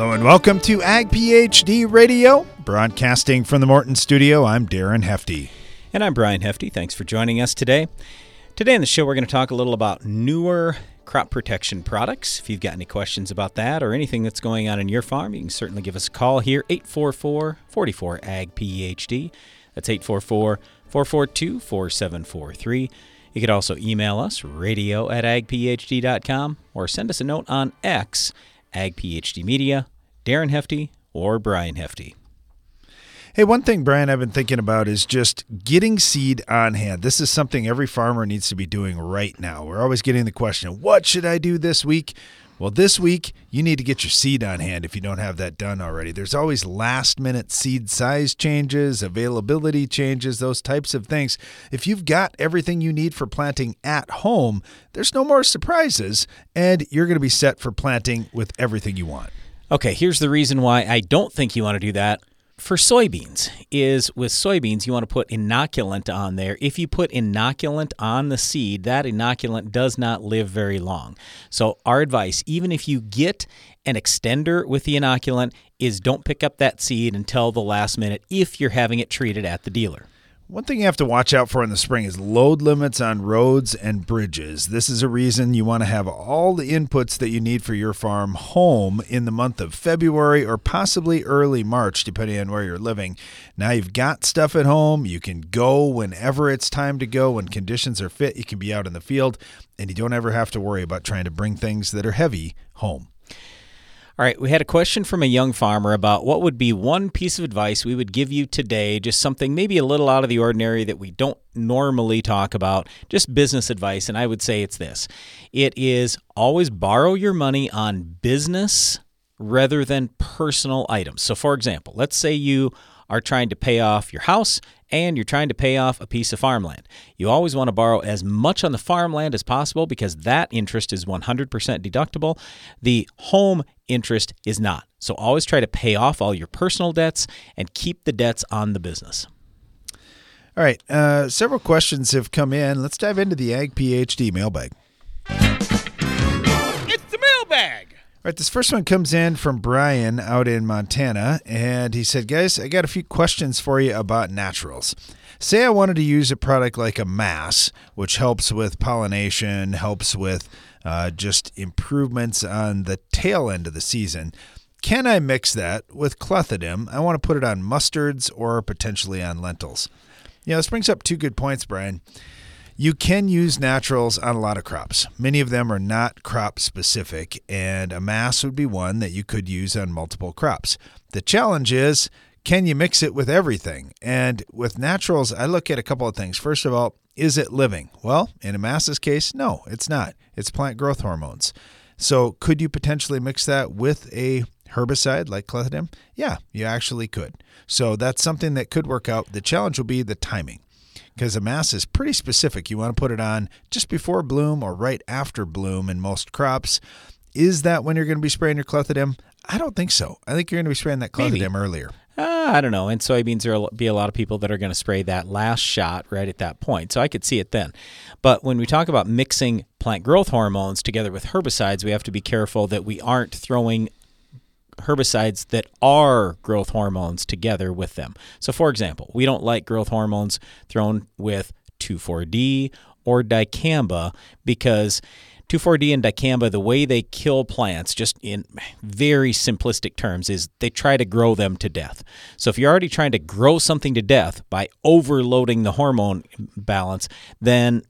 Hello and welcome to Ag PhD Radio, broadcasting from the Morton Studio. I'm Darren Hefty. And I'm Brian Hefty. Thanks for joining us today. Today on the show, we're going to talk a little about newer crop protection products. If you've got any questions about that or anything that's going on in your farm, you can certainly give us a call here, 844 44 AG PhD. That's 844 442 4743. You could also email us, radio at agphd.com, or send us a note on X Ag PhD Media, Darren Hefty, or Brian Hefty. Hey, one thing, Brian, I've been thinking about is just getting seed on hand. This is something every farmer needs to be doing right now. We're always getting the question, what should I do this week? Well, this week, you need to get your seed on hand if you don't have that done already. There's always last minute seed size changes, availability changes, those types of things. If you've got everything you need for planting at home, there's no more surprises, and you're going to be set for planting with everything you want. Okay, here's the reason why I don't think you want to do that. For soybeans is with soybeans you want to put inoculant on there. If you put inoculant on the seed that inoculant does not live very long. So our advice even if you get an extender with the inoculant is don't pick up that seed until the last minute if you're having it treated at the dealer one thing you have to watch out for in the spring is load limits on roads and bridges. This is a reason you want to have all the inputs that you need for your farm home in the month of February or possibly early March, depending on where you're living. Now you've got stuff at home. You can go whenever it's time to go. When conditions are fit, you can be out in the field, and you don't ever have to worry about trying to bring things that are heavy home. All right, we had a question from a young farmer about what would be one piece of advice we would give you today, just something maybe a little out of the ordinary that we don't normally talk about, just business advice. And I would say it's this it is always borrow your money on business rather than personal items. So, for example, let's say you are trying to pay off your house and you're trying to pay off a piece of farmland. You always want to borrow as much on the farmland as possible because that interest is 100% deductible. The home interest is not. So always try to pay off all your personal debts and keep the debts on the business. All right, uh, several questions have come in. Let's dive into the Ag PhD mailbag. It's the mailbag. All right, this first one comes in from Brian out in Montana, and he said, Guys, I got a few questions for you about naturals. Say I wanted to use a product like a mass, which helps with pollination, helps with uh, just improvements on the tail end of the season. Can I mix that with clethodim? I want to put it on mustards or potentially on lentils. Yeah, this brings up two good points, Brian. You can use naturals on a lot of crops. Many of them are not crop specific, and a mass would be one that you could use on multiple crops. The challenge is can you mix it with everything? And with naturals, I look at a couple of things. First of all, is it living? Well, in a mass's case, no, it's not. It's plant growth hormones. So, could you potentially mix that with a herbicide like clethodim? Yeah, you actually could. So, that's something that could work out. The challenge will be the timing because the mass is pretty specific. You want to put it on just before bloom or right after bloom in most crops. Is that when you're going to be spraying your clethodim? I don't think so. I think you're going to be spraying that clethodim Maybe. earlier. Uh, I don't know. And soybeans, there will be a lot of people that are going to spray that last shot right at that point. So I could see it then. But when we talk about mixing plant growth hormones together with herbicides, we have to be careful that we aren't throwing herbicides that are growth hormones together with them. So, for example, we don't like growth hormones thrown with 2,4-D or dicamba because 2,4-D and dicamba, the way they kill plants, just in very simplistic terms, is they try to grow them to death. So if you're already trying to grow something to death by overloading the hormone balance, then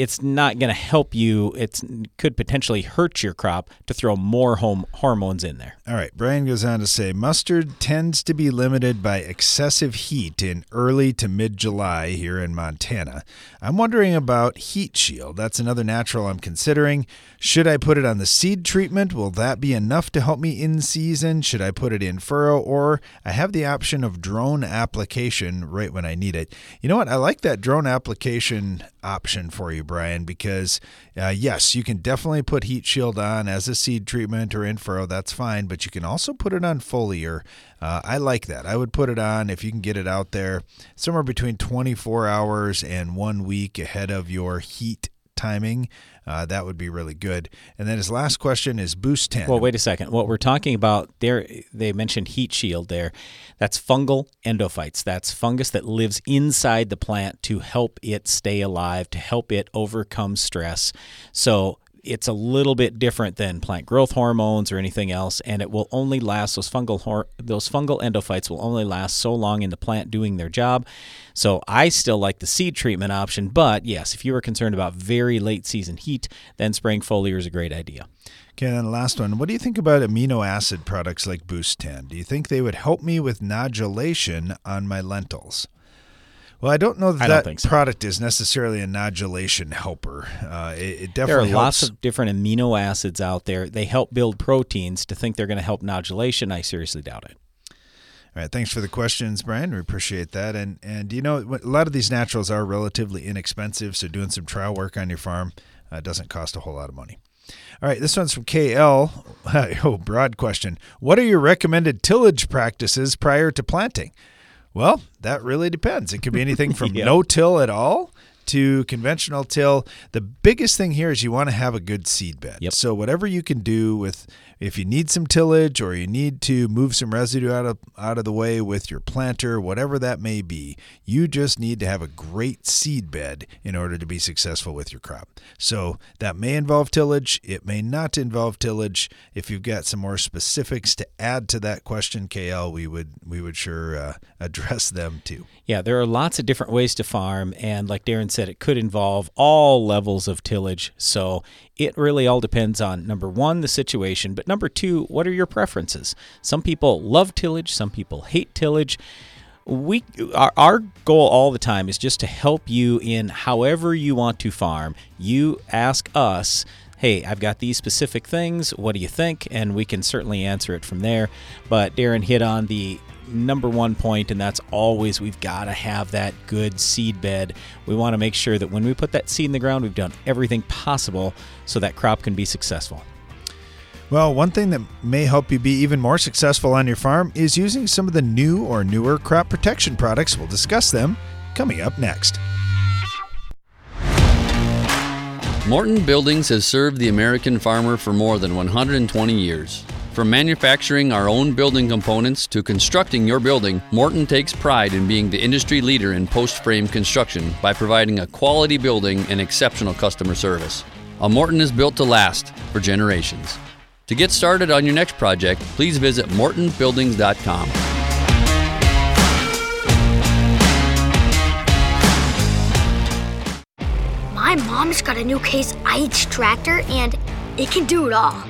it's not going to help you. It could potentially hurt your crop to throw more home hormones in there. All right. Brian goes on to say mustard tends to be limited by excessive heat in early to mid July here in Montana. I'm wondering about heat shield. That's another natural I'm considering. Should I put it on the seed treatment? Will that be enough to help me in season? Should I put it in furrow? Or I have the option of drone application right when I need it. You know what? I like that drone application option for you, Brian, because uh, yes, you can definitely put heat shield on as a seed treatment or in furrow. That's fine, but you can also put it on foliar. Uh, I like that. I would put it on if you can get it out there somewhere between 24 hours and one week ahead of your heat timing, uh, that would be really good. And then his last question is Boost 10. Well, wait a second. What we're talking about there, they mentioned heat shield there. That's fungal endophytes. That's fungus that lives inside the plant to help it stay alive, to help it overcome stress. So it's a little bit different than plant growth hormones or anything else, and it will only last. Those fungal hor- those fungal endophytes will only last so long in the plant doing their job. So I still like the seed treatment option, but yes, if you are concerned about very late season heat, then spraying foliar is a great idea. Okay, and then the last one. What do you think about amino acid products like Boost 10? Do you think they would help me with nodulation on my lentils? Well, I don't know that don't that so. product is necessarily a nodulation helper. Uh, it, it There are definitely lots of different amino acids out there. They help build proteins. To think they're going to help nodulation, I seriously doubt it. All right, thanks for the questions, Brian. We appreciate that. And and you know, a lot of these naturals are relatively inexpensive, so doing some trial work on your farm uh, doesn't cost a whole lot of money. All right, this one's from KL. oh, broad question. What are your recommended tillage practices prior to planting? Well, that really depends. It could be anything from Yeah. no till at all to conventional till. The biggest thing here is you want to have a good seed bed. Yep. So whatever you can do with if you need some tillage or you need to move some residue out of out of the way with your planter, whatever that may be, you just need to have a great seed bed in order to be successful with your crop. So that may involve tillage, it may not involve tillage. If you've got some more specifics to add to that question, KL, we would we would sure uh, address them too. Yeah, there are lots of different ways to farm, and like Darren said, it could involve all levels of tillage. So it really all depends on number one, the situation, but number two, what are your preferences? Some people love tillage, some people hate tillage. We our, our goal all the time is just to help you in however you want to farm. You ask us hey, I've got these specific things. What do you think? And we can certainly answer it from there. But Darren hit on the number one point, and that's always we've got to have that good seed bed. We want to make sure that when we put that seed in the ground, we've done everything possible so that crop can be successful. Well, one thing that may help you be even more successful on your farm is using some of the new or newer crop protection products. We'll discuss them coming up next. Morton Buildings has served the American farmer for more than 120 years. From manufacturing our own building components to constructing your building, Morton takes pride in being the industry leader in post frame construction by providing a quality building and exceptional customer service. A Morton is built to last for generations. To get started on your next project, please visit mortonbuildings.com. My mom's got a new case IH tractor and it can do it all.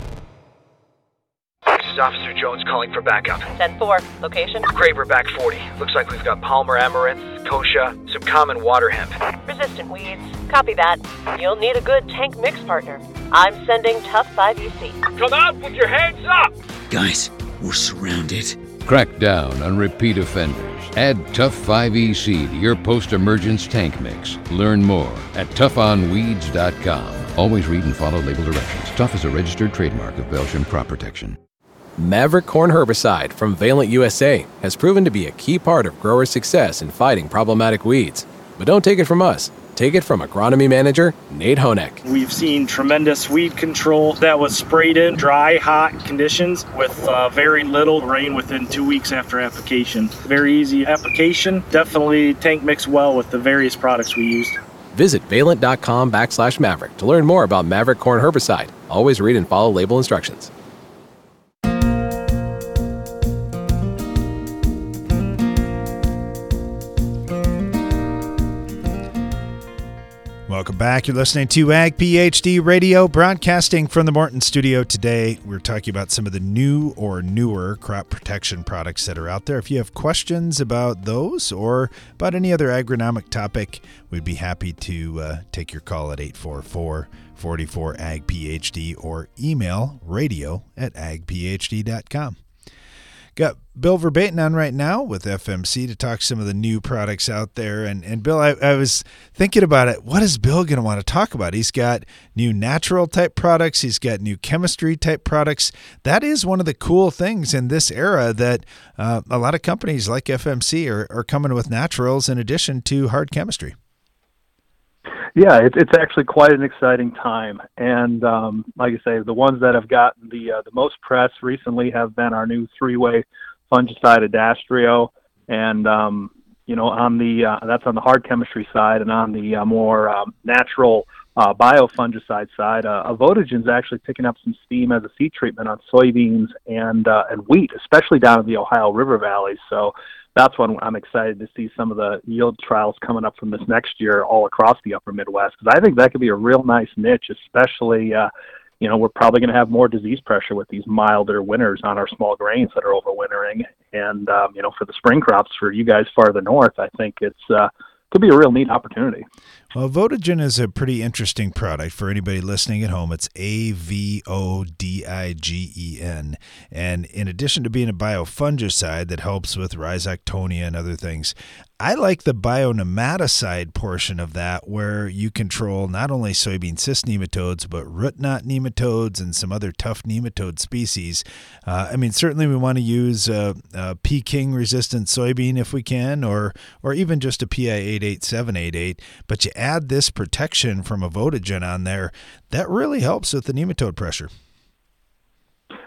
This is Officer Jones calling for backup. 10-4. Location? Craver back 40. Looks like we've got Palmer amaranth, kochia, some common water hemp. Resistant weeds. Copy that. You'll need a good tank mix partner. I'm sending Tough E 5EC. Come out with your hands up! Guys, we're surrounded. Crack down on repeat offenders. Add Tough 5EC to your post emergence tank mix. Learn more at toughonweeds.com. Always read and follow label directions. Tough is a registered trademark of Belchim Crop Protection. Maverick Corn Herbicide from Valent USA has proven to be a key part of growers' success in fighting problematic weeds. But don't take it from us. Take it from agronomy manager Nate Honeck. We've seen tremendous weed control that was sprayed in dry, hot conditions with uh, very little rain within two weeks after application. Very easy application. Definitely tank mix well with the various products we used. Visit valent.com backslash maverick to learn more about Maverick Corn Herbicide. Always read and follow label instructions. Welcome back. You're listening to Ag PhD Radio, broadcasting from the Morton studio today. We're talking about some of the new or newer crop protection products that are out there. If you have questions about those or about any other agronomic topic, we'd be happy to uh, take your call at 844 44 Ag PhD or email radio at agphd.com. Got Bill Verbatim on right now with FMC to talk some of the new products out there. And and Bill, I, I was thinking about it. What is Bill going to want to talk about? He's got new natural type products. He's got new chemistry type products. That is one of the cool things in this era that uh, a lot of companies like FMC are, are coming with naturals in addition to hard chemistry. Yeah, it's it's actually quite an exciting time, and um, like I say, the ones that have gotten the uh, the most press recently have been our new three-way fungicide Adastrio, and um, you know on the uh, that's on the hard chemistry side, and on the uh, more um, natural uh, biofungicide side, uh, Avodigen's actually picking up some steam as a seed treatment on soybeans and uh, and wheat, especially down in the Ohio River Valley. So that's when I'm excited to see some of the yield trials coming up from this next year all across the upper Midwest because I think that could be a real nice niche, especially. Uh, you know, we're probably going to have more disease pressure with these milder winters on our small grains that are overwintering. And, um, you know, for the spring crops for you guys farther north, I think it's, uh, could be a real neat opportunity. Well, Avodigen is a pretty interesting product for anybody listening at home. It's A V O D I G E N. And in addition to being a biofungicide that helps with rhizoctonia and other things, I like the bionematicide portion of that where you control not only soybean cyst nematodes, but root knot nematodes and some other tough nematode species. Uh, I mean, certainly we want to use a, a Peking resistant soybean if we can, or, or even just a PI 88788, but you add this protection from Avodigen on there, that really helps with the nematode pressure.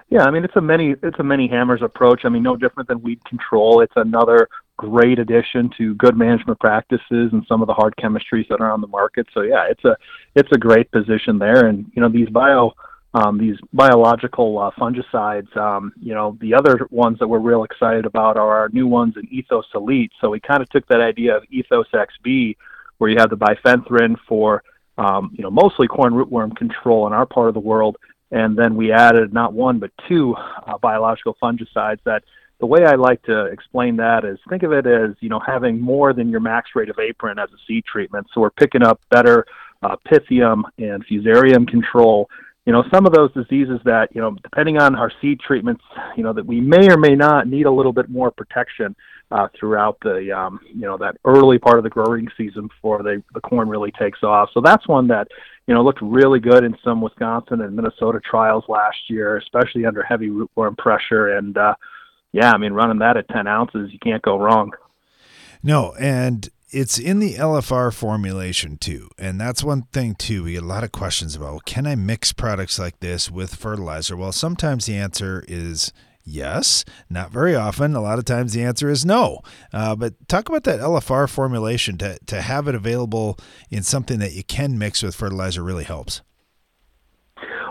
Yeah, I mean it's a many it's a many hammers approach. I mean, no different than weed control. It's another great addition to good management practices and some of the hard chemistries that are on the market. So yeah, it's a it's a great position there. And you know these bio um, these biological uh, fungicides. Um, you know the other ones that we're real excited about are our new ones in Ethos Elite. So we kind of took that idea of Ethos XB, where you have the bifenthrin for um, you know mostly corn rootworm control in our part of the world, and then we added not one but two uh, biological fungicides that the way I like to explain that is think of it as you know having more than your max rate of apron as a seed treatment. So we're picking up better uh, pythium and fusarium control. You know some of those diseases that you know depending on our seed treatments, you know that we may or may not need a little bit more protection uh, throughout the um, you know that early part of the growing season before the the corn really takes off. So that's one that you know looked really good in some Wisconsin and Minnesota trials last year, especially under heavy rootworm pressure and. Uh, yeah, I mean, running that at 10 ounces, you can't go wrong. No, and it's in the LFR formulation too. And that's one thing too. We get a lot of questions about, well, can I mix products like this with fertilizer? Well, sometimes the answer is yes, not very often. A lot of times the answer is no. Uh, but talk about that LFR formulation to, to have it available in something that you can mix with fertilizer really helps.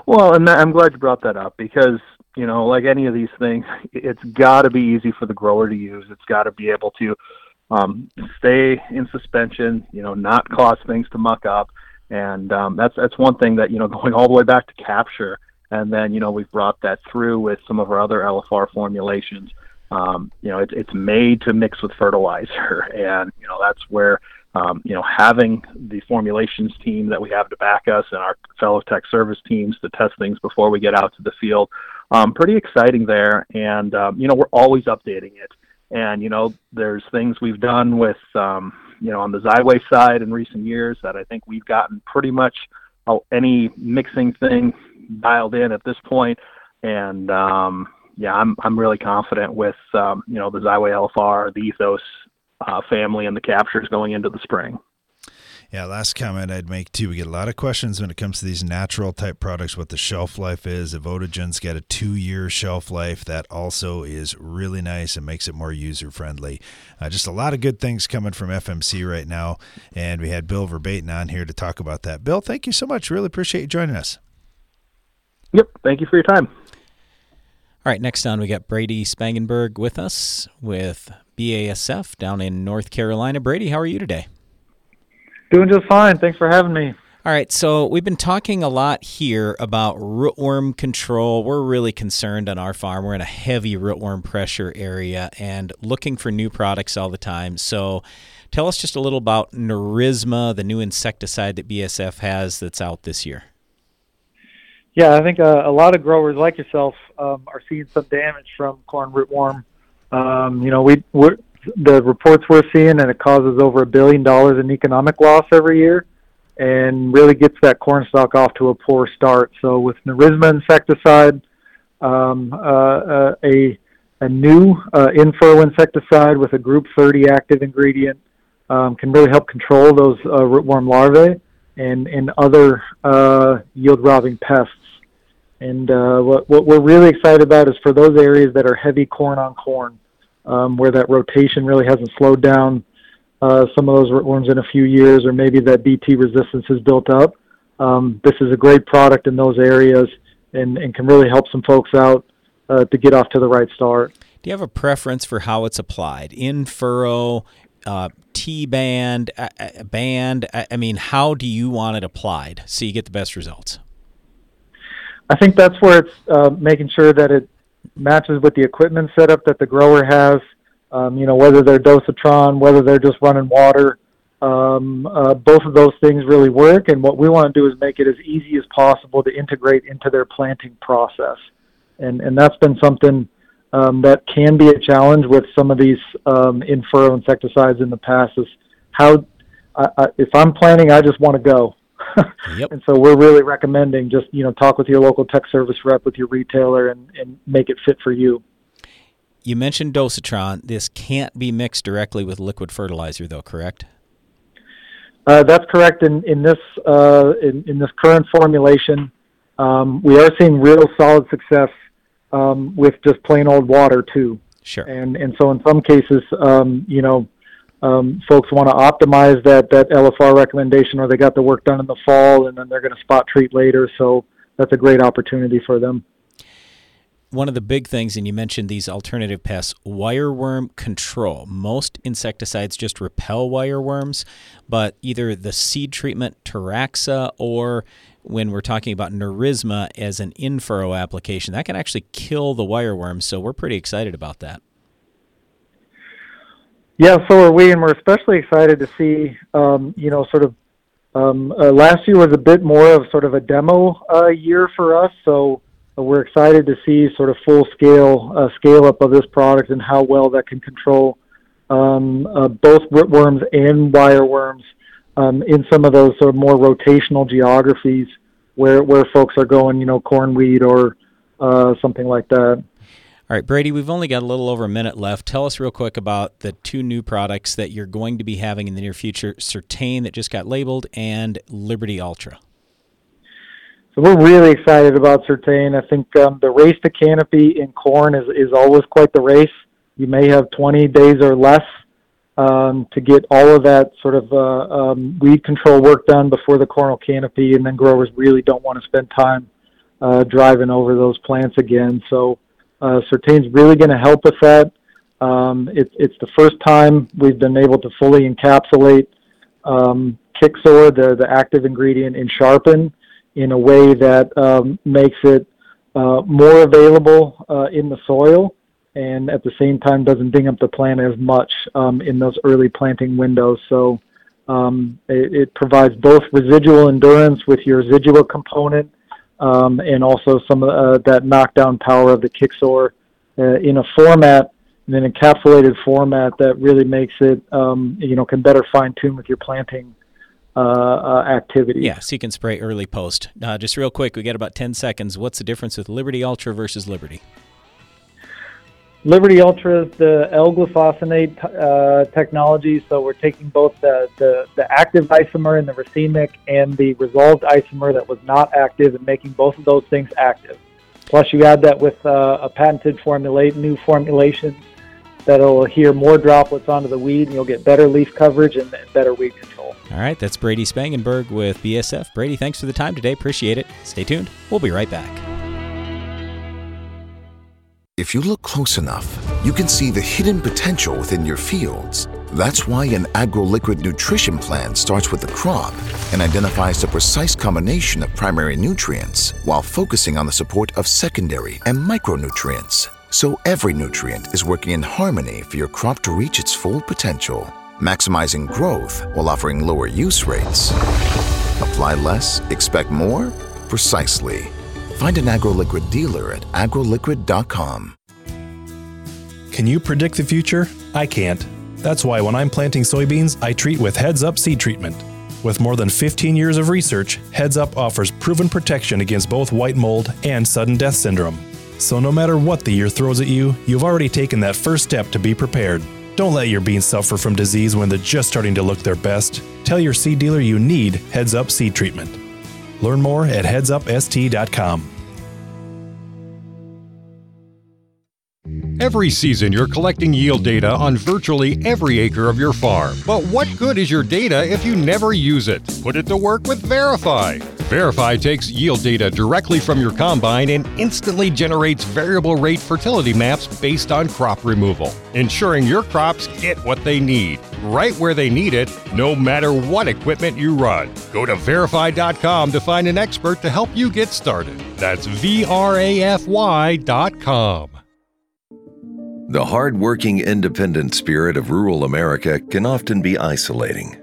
Well, and I'm glad you brought that up because you know, like any of these things, it's got to be easy for the grower to use. It's got to be able to um, stay in suspension, you know, not cause things to muck up. And um, that's that's one thing that you know, going all the way back to capture, and then you know we've brought that through with some of our other LFR formulations. Um, you know, it's it's made to mix with fertilizer, and you know that's where um, you know, having the formulations team that we have to back us and our fellow tech service teams to test things before we get out to the field um, pretty exciting there. And um, you know, we're always updating it. And you know, there's things we've done with um, you know on the Xyway side in recent years that I think we've gotten pretty much any mixing thing dialed in at this point. And um, yeah, I'm I'm really confident with um, you know the Xyway LFR, the Ethos uh, family, and the captures going into the spring. Yeah, last comment I'd make too. We get a lot of questions when it comes to these natural type products, what the shelf life is. Avodigen's got a two year shelf life. That also is really nice and makes it more user friendly. Uh, just a lot of good things coming from FMC right now. And we had Bill Verbatim on here to talk about that. Bill, thank you so much. Really appreciate you joining us. Yep. Thank you for your time. All right, next on we got Brady Spangenberg with us with BASF down in North Carolina. Brady, how are you today? Doing just fine. Thanks for having me. All right, so we've been talking a lot here about rootworm control. We're really concerned on our farm. We're in a heavy rootworm pressure area and looking for new products all the time. So tell us just a little about Nurizma, the new insecticide that BASF has that's out this year. Yeah, I think uh, a lot of growers like yourself um, are seeing some damage from corn rootworm. Um, you know, we we're, the reports we're seeing, and it causes over a billion dollars in economic loss every year, and really gets that corn stalk off to a poor start. So with Nurizma insecticide, um, uh, uh, a a new uh, in-furrow insecticide with a group 30 active ingredient um, can really help control those uh, rootworm larvae and, and other uh, yield robbing pests. And uh, what, what we're really excited about is for those areas that are heavy corn on corn, um, where that rotation really hasn't slowed down uh, some of those rootworms in a few years, or maybe that BT resistance has built up. Um, this is a great product in those areas and, and can really help some folks out uh, to get off to the right start. Do you have a preference for how it's applied? In furrow, uh, T band, uh, band? I mean, how do you want it applied so you get the best results? I think that's where it's uh, making sure that it matches with the equipment setup that the grower has. Um, you know, whether they're dosatron, whether they're just running water, um, uh, both of those things really work. And what we want to do is make it as easy as possible to integrate into their planting process. And and that's been something um, that can be a challenge with some of these um, in furrow insecticides in the past. Is how I, I, if I'm planting, I just want to go. Yep. And so we're really recommending just you know talk with your local tech service rep, with your retailer, and and make it fit for you. You mentioned dosatron. This can't be mixed directly with liquid fertilizer, though, correct? Uh, that's correct. In in this uh, in, in this current formulation, um, we are seeing real solid success um, with just plain old water too. Sure. And and so in some cases, um, you know, um, folks want to optimize that that LFR recommendation, or they got the work done in the fall, and then they're going to spot treat later. So that's a great opportunity for them. One of the big things, and you mentioned these alternative pests, wireworm control. Most insecticides just repel wireworms, but either the seed treatment Teraxxa or when we're talking about Nurizma as an in-furrow application, that can actually kill the wireworms. So we're pretty excited about that. Yeah, so are we, and we're especially excited to see, um, you know, sort of. Um, uh, last year was a bit more of sort of a demo uh, year for us, so we're excited to see sort of full scale uh, scale up of this product and how well that can control um, uh, both rootworms and wireworms um, in some of those sort of more rotational geographies where where folks are going, you know, cornweed or uh, something like that. All right, Brady, we've only got a little over a minute left. Tell us real quick about the two new products that you're going to be having in the near future Surtain that just got labeled and Liberty Ultra. So we're really excited about Surtain. I think um, the race to canopy in corn is, is always quite the race. You may have 20 days or less um, to get all of that sort of uh, um, weed control work done before the cornel canopy, and then growers really don't want to spend time uh, driving over those plants again. So uh, Surtain's really going to help with that. Um, it, it's the first time we've been able to fully encapsulate um, Kixor, the, the active ingredient in Sharpen, in a way that um, makes it uh, more available uh, in the soil and at the same time doesn't ding up the plant as much um, in those early planting windows. So um, it, it, provides both residual endurance with your residual component um, and also some of uh, that knockdown power of the Kixor uh, in a format, in an encapsulated format that really makes it, um, you know, can better fine tune with your planting uh, uh, activity. Yeah, so you can spray early post. Uh, just real quick, we got about 10 seconds. What's the difference with Liberty Ultra versus Liberty? Liberty Ultra is the L-glufosinate uh, technology, so we're taking both the, the, the, active isomer in the racemic and the resolved isomer that was not active and making both of those things active. Plus, you add that with uh, a patented formulate, new formulation that'll adhere more droplets onto the weed, and you'll get better leaf coverage and better weed control. All right, that's Brady Spangenberg with BASF. Brady, thanks for the time today. Appreciate it. Stay tuned. We'll be right back. If you look close enough, you can see the hidden potential within your fields. That's why an AgroLiquid nutrition plan starts with the crop and identifies the precise combination of primary nutrients while focusing on the support of secondary and micronutrients. So every nutrient is working in harmony for your crop to reach its full potential, maximizing growth while offering lower use rates. Apply less, expect more? Precisely. Find an AgroLiquid dealer at agroliquid.com. Can you predict the future? I can't. That's why when I'm planting soybeans, I treat with Heads Up seed treatment. With more than 15 years of research, Heads Up offers proven protection against both white mold and sudden death syndrome. So no matter what the year throws at you, you've already taken that first step to be prepared. Don't let your beans suffer from disease when they're just starting to look their best. Tell your seed dealer you need Heads Up seed treatment. Learn more at headsupst.com. Every season, you're collecting yield data on virtually every acre of your farm. But what good is your data if you never use it? Put it to work with VRAfy. VRAfy takes yield data directly from your combine and instantly generates variable rate fertility maps based on crop removal, ensuring your crops get what they need, right where they need it, no matter what equipment you run. Go to vrafy.com to find an expert to help you get started. That's V R A F Y.com. The hard-working, independent spirit of rural America can often be isolating.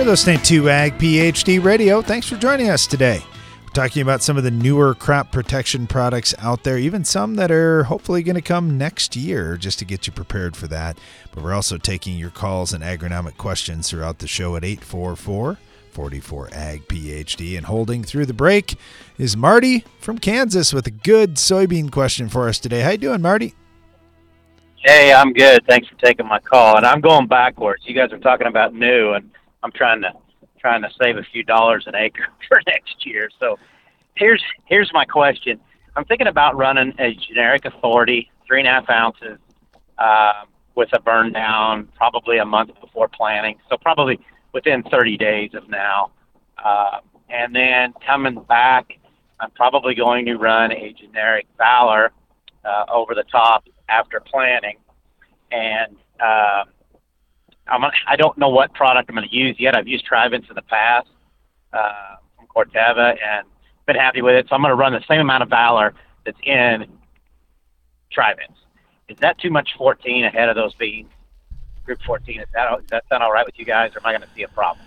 You're listening to Ag PhD Radio. Thanks for joining us today. We're talking about some of the newer crop protection products out there, even some that are hopefully going to come next year, just to get you prepared for that. But we're also taking your calls and agronomic questions throughout the show at 844 44 Ag PhD. And holding through the break is Marty from Kansas with a good soybean question for us today. How you doing, Marty? Hey, I'm good. Thanks for taking my call. And I'm going backwards. You guys are talking about new, and I'm trying to trying to save a few dollars an acre for next year. So here's here's my question. I'm thinking about running a generic authority, three and a half ounces, uh, with a burn down, probably a month before planting. So probably within 30 days of now. Uh, and then coming back, I'm probably going to run a generic Valor uh, over the top after planting. And uh, I'm gonna, I don't know what product I'm going to use yet. I've used Trivence in the past uh, from Corteva and been happy with it. So I'm going to run the same amount of Valor that's in Trivence. Is that too much 14 ahead of those beans? Group 14. Is that is that sound all right with you guys, or am I going to see a problem?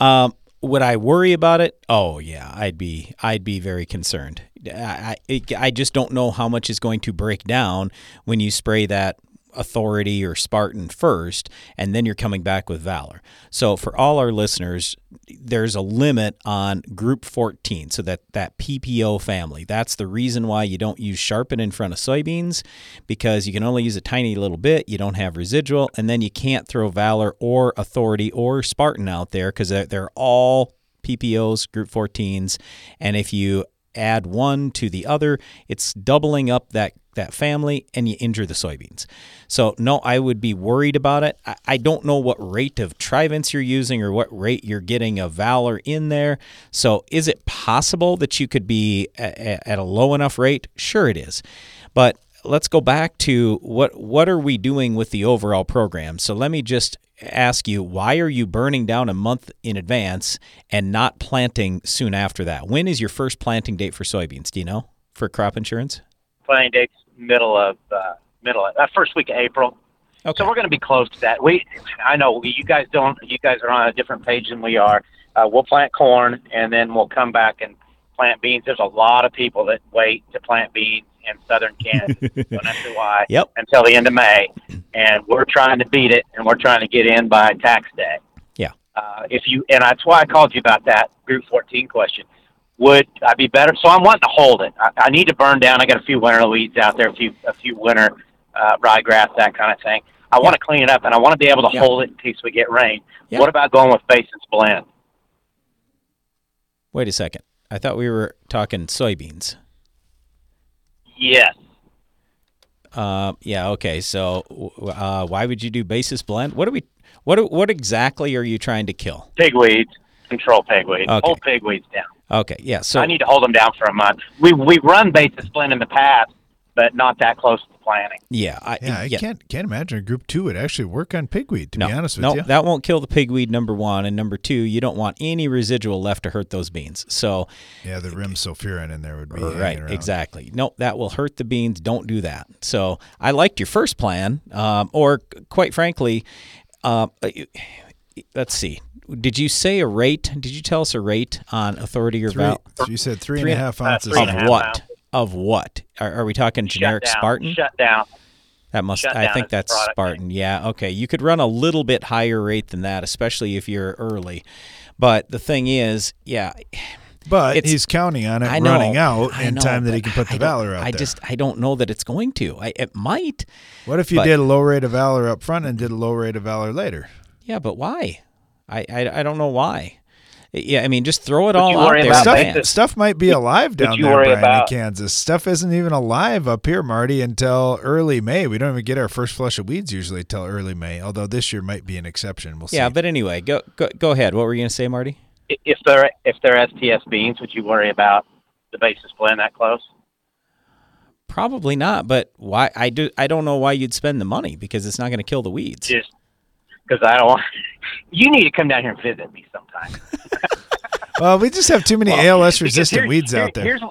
um, would I worry about it? Oh yeah, I'd be I'd be very concerned. I I, I just don't know how much is going to break down when you spray that authority or Spartan first, and then you're coming back with Valor. So for all our listeners, there's a limit on group 14, so that that PPO family. That's the reason why you don't use Sharpen in front of soybeans because you can only use a tiny little bit. You don't have residual, and then you can't throw Valor or Authority or Spartan out there because they're, they're all PPOs, group 14s, and if you add one to the other, it's doubling up that that family and you injure the soybeans. So no, I would be worried about it. I, I don't know what rate of Trivence you're using or what rate you're getting of Valor in there. So is it possible that you could be at, at a low enough rate? Sure it is. But let's go back to what what are we doing with the overall program? So let me just ask you, why are you burning down a month in advance and not planting soon after that? When is your first planting date for soybeans? Do you know for crop insurance? Planting dates middle of uh, middle of, uh, first week of April. Okay. So we're going to be close to that. We, I know you guys don't. You guys are on a different page than we are. Uh, we'll plant corn and then we'll come back and plant beans. There's a lot of people that wait to plant beans in southern Kansas, don't ask why, Yep. until the end of May, and we're trying to beat it, and we're trying to get in by tax day. Yeah. Uh, if you and that's why I called you about that Group 14 question. Would I be better? So I'm wanting to hold it. I, I need to burn down. I got a few winter weeds out there, a few a few winter uh, ryegrass, that kind of thing. I want to clean it up, and I want to be able to Yeah. hold it in case we get rain. Yeah. What about going with Basis Blend? Wait a second. I thought we were talking soybeans. Yes. Uh, yeah. Okay. So, uh, why would you do basis blend? What are we? What what exactly are you trying to kill? Pigweeds, control pigweeds, Okay. hold pigweeds down. Okay. Yeah. So I need to hold them down for a month. We we run Basis Blend in the past, but not that close to planting. yeah. I, Yeah, I can't can't imagine a group two would actually work on pigweed. To no, be honest with no, you, that won't kill the pigweed. Number one, and number two, you don't want any residual left to hurt those beans. So, yeah, the rimsulfuron in there would be right, exactly. No, that will hurt the beans. Don't do that. So, I liked your first plan, um, or quite frankly, uh, let's see. Did you say a rate? Did you tell us a rate on authority or Three, val? you said three and Three a and- half uh, ounces three of half what? ounces. Of what? Are, are we talking generic Shut Spartan? Shut down. That must. Shut I think that's product Spartan. Yeah. Okay. You could run a little bit higher rate than that, especially if you're early. But the thing is, yeah. But it's- he's counting on it I know, running out I in know, time that he can put the I don't- Valor out I there. just I don't know that it's going to. I it might. what if you but- did a low rate of Valor up front and did a low rate of Valor later? Yeah, but why? I I, I don't know why. Yeah, I mean, just throw it Would all out there. Stuff, stuff might be alive down you there, Brian, about- in Kansas. Stuff isn't even alive up here, Marty, until early May. We don't even get our first flush of weeds usually till early May. Although this year might be an exception. We'll see. Yeah, but anyway, go go go ahead. What were you going to say, Marty? If they're if they're STS beans, would you worry about the Basis Blend that close? Probably not. But why? I do. I don't know why you'd spend the money because it's not going to kill the weeds. Just because I don't want. You need to come down here and visit me sometime. well, we just have too many Well, ALS resistant weeds here- out there. Here's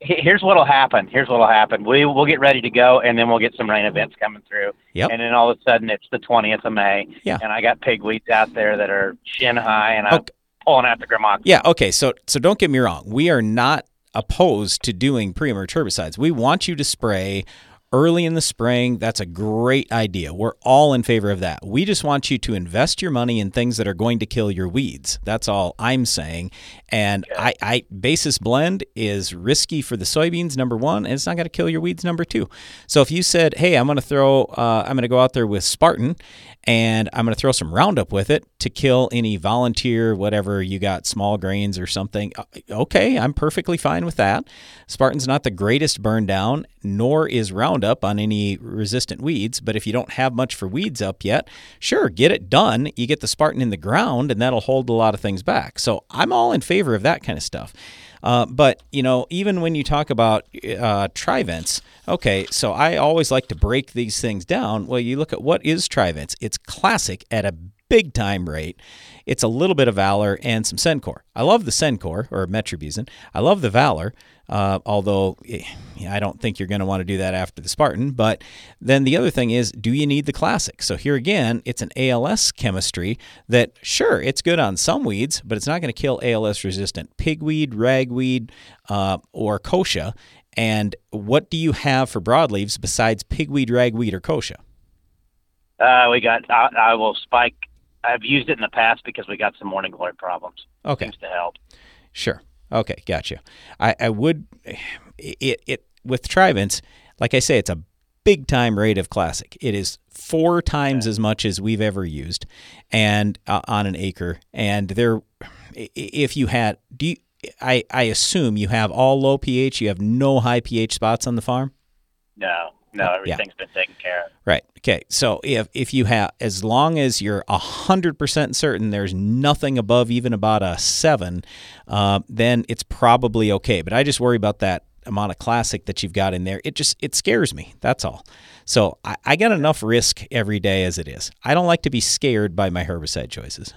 here's what'll happen. Here's what'll happen. We we'll get ready to go, and then we'll get some rain events coming through. Yep. And then all of a sudden, it's the 20th of May. Yeah. And I got pigweeds out there that are shin high, and I'm Okay. pulling out the Gramoxone. Yeah. Okay. So so don't get me wrong. We are not opposed to doing pre-emerge herbicides. We want you to spray early in the spring. That's a great idea. We're all in favor of that. We just want you to invest your money in things that are going to kill your weeds. That's all I'm saying. And I, I basis blend is risky for the soybeans number one, and it's not going to kill your weeds number two. So if you said, "Hey, I'm going to throw, uh, I'm going to go out there with Spartan, and I'm going to throw some Roundup with it to kill any volunteer, whatever you got, small grains or something," uh, okay, I'm perfectly fine with that. Spartan's not the greatest burn down, nor is Roundup on any resistant weeds. But if you don't have much for weeds up yet, sure, get it done. You get the Spartan in the ground, and that'll hold a lot of things back. So I'm all in favor of that kind of stuff. Uh, but you know, even when you talk about uh, Trivence, okay, so I always like to break these things down. Well, you look at what is Trivence. It's classic at a big time rate. It's a little bit of Valor and some Sencor. I love the Sencor or Metribuzin. I love the Valor, uh, although eh, I don't think you're going to want to do that after the Spartan. But then the other thing is, do you need the Classic? So here again, it's an ALS chemistry that, sure, it's good on some weeds, but it's not going to kill ALS resistant pigweed, ragweed, uh, or kochia. And what do you have for broadleaves besides pigweed, ragweed, or kochia? Uh, we got. I, I will spike. I've used it in the past because we got some morning glory problems. Okay. Seems to help. Sure. Okay, gotcha. I, I would it it with Trivence, like I say, it's a big time rate of classic. It is four times as much as we've ever used, and uh, on an acre. And there, if you had, do you, I I assume you have all low pH. You have no high pH spots on the farm. No, no, everything's been taken care of. Right. Okay. So if if you have, as long as you're hundred percent certain there's nothing above even about a seven, uh, then it's probably okay. But I just worry about that amount of classic that you've got in there, it just it scares me. That's all. So I, I got enough risk every day as it is. I don't like to be scared by my herbicide choices.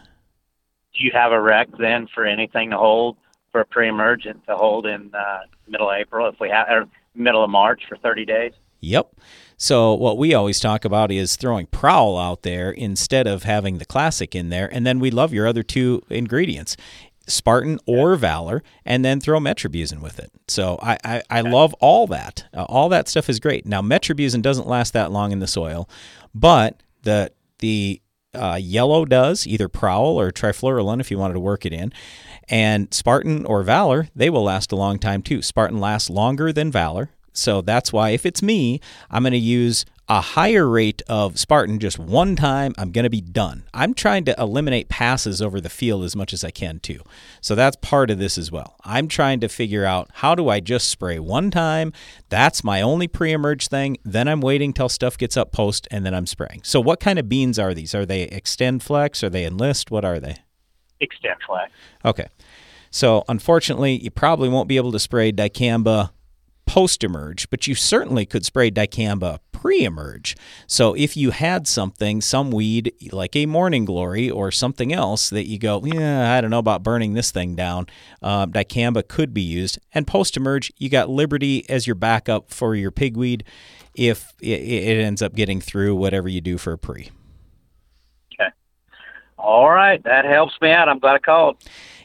Do you have a rec then for anything to hold for a pre-emergent to hold in uh, middle of April if we have or middle of March for 30 days? Yep. So what we always talk about is throwing Prowl out there instead of having the classic in there, and then we love your other two ingredients. Spartan or Valor, and then throw Metribuzin with it. So I, I, I love all that. Uh, all that stuff is great. Now Metribuzin doesn't last that long in the soil, but the the uh, yellow does either Prowl or Trifluralin if you wanted to work it in, and Spartan or Valor they will last a long time too. Spartan lasts longer than Valor, so that's why if it's me, I'm going to use a higher rate of Spartan just one time. I'm going to be done. I'm trying to eliminate passes over the field as much as I can too. So that's part of this as well. I'm trying to figure out how do I just spray one time? That's my only pre-emerge thing. Then I'm waiting till stuff gets up post and then I'm spraying. So what kind of beans are these? Are they XtendFlex? Are they enlist? What are they? XtendFlex. Okay. So unfortunately, you probably won't be able to spray dicamba post emerge, but you certainly could spray dicamba pre emerge. So if you had something, some weed like a morning glory or something else that you go, yeah, I don't know about burning this thing down, um, dicamba could be used. And post emerge, you got Liberty as your backup for your pigweed if it ends up getting through whatever you do for a pre. Okay. All right. That helps me out. I'm glad I called.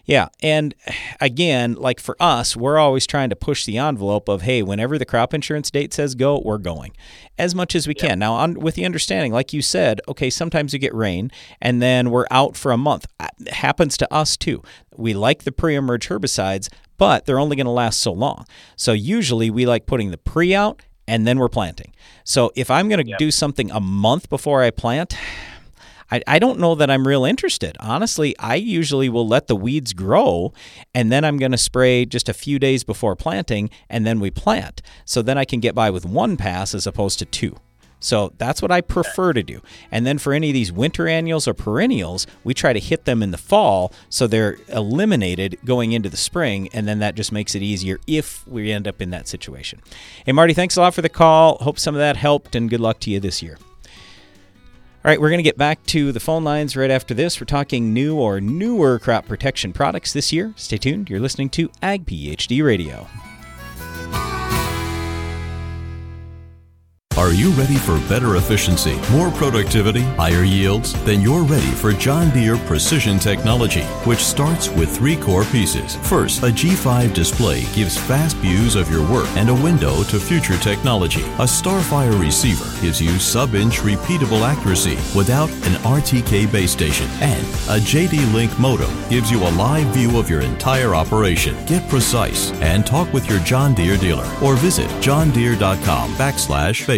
Yeah. And again, like for us, we're always trying to push the envelope of, hey, whenever the crop insurance date says go, we're going as much as we can. Now, on, with the understanding, like you said, okay, sometimes you get rain and then we're out for a month. It happens to us too. We like the pre emerge herbicides, but they're only going to last so long. So usually we like putting the pre out and then we're planting. So if I'm going to yep. do something a month before I plant, I, I don't know that I'm real interested. Honestly, I usually will let the weeds grow and then I'm going to spray just a few days before planting and then we plant. So then I can get by with one pass as opposed to two. So that's what I prefer to do. And then for any of these winter annuals or perennials, we try to hit them in the fall so they're eliminated going into the spring. And then that just makes it easier if we end up in that situation. Hey, Marty, thanks a lot for the call. Hope some of that helped and good luck to you this year. All right, we're going to get back to the phone lines right after this. We're talking new or newer crop protection products this year. Stay tuned. You're listening to Ag PhD Radio. Are you ready for better efficiency, more productivity, higher yields? Then you're ready for John Deere Precision Technology, which starts with three core pieces. First, a G5 display gives fast views of your work and a window to future technology. A Starfire receiver gives you sub-inch repeatable accuracy without an RTK base station. And a JD Link modem gives you a live view of your entire operation. Get precise and talk with your John Deere dealer or visit johndeere.com backslash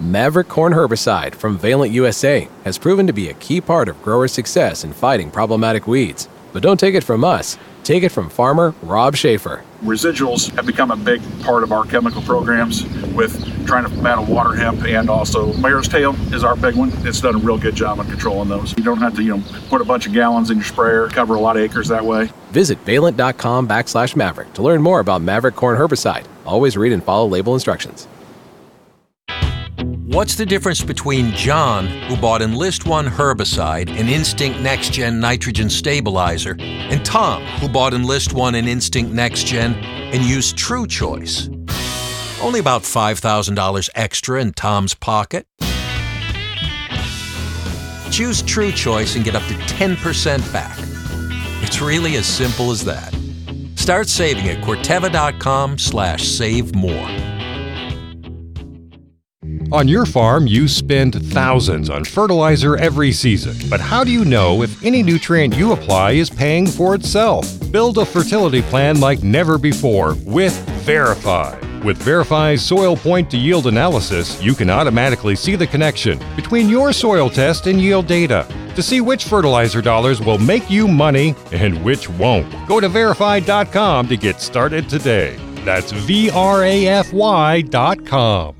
Maverick Corn Herbicide from Valent USA has proven to be a key part of growers' success in fighting problematic weeds. But don't take it from us, take it from farmer Rob Schaefer. Residuals have become a big part of our chemical programs with trying to battle water hemp and also mare's tail is our big one. It's done a real good job on controlling those. You don't have to, you know, put a bunch of gallons in your sprayer, cover a lot of acres that way. Visit valent.com backslash maverick to learn more about Maverick Corn Herbicide. Always read and follow label instructions. What's the difference between John, who bought Enlist One herbicide and Instinct Next Gen nitrogen stabilizer, and Tom, who bought Enlist One and Instinct Next Gen and used True Choice? Only about $5,000 extra in Tom's pocket. Choose True Choice and get up to 10% back. It's really as simple as that. Start saving at Corteva.com slash save more. On your farm, you spend thousands on fertilizer every season. But how do you know if any nutrient you apply is paying for itself? Build a fertility plan like never before with VRAfy. With VRAfy's soil point to yield analysis, you can automatically see the connection between your soil test and yield data to see which fertilizer dollars will make you money and which won't. Go to vrafy.com to get started today. That's V R A F Y.com.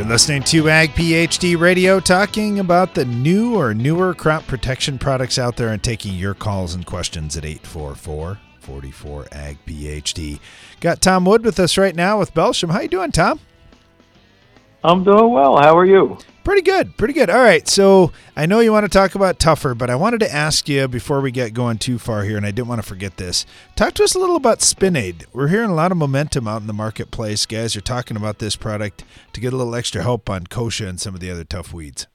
You're listening to Ag PhD Radio, talking about the new or newer crop protection products out there and taking your calls and questions at 844 44 Ag PhD. Got Tom Wood with us right now with Belchim. How you doing, Tom? I'm doing well. How are you? Pretty good, pretty good. All right, so I know you want to talk about tougher, but I wanted to ask you before we get going too far here, and I didn't want to forget this. Talk to us a little about Spin-Aid. We're hearing a lot of momentum out in the marketplace. Guys are talking about this product to get a little extra help on kochia and some of the other tough weeds.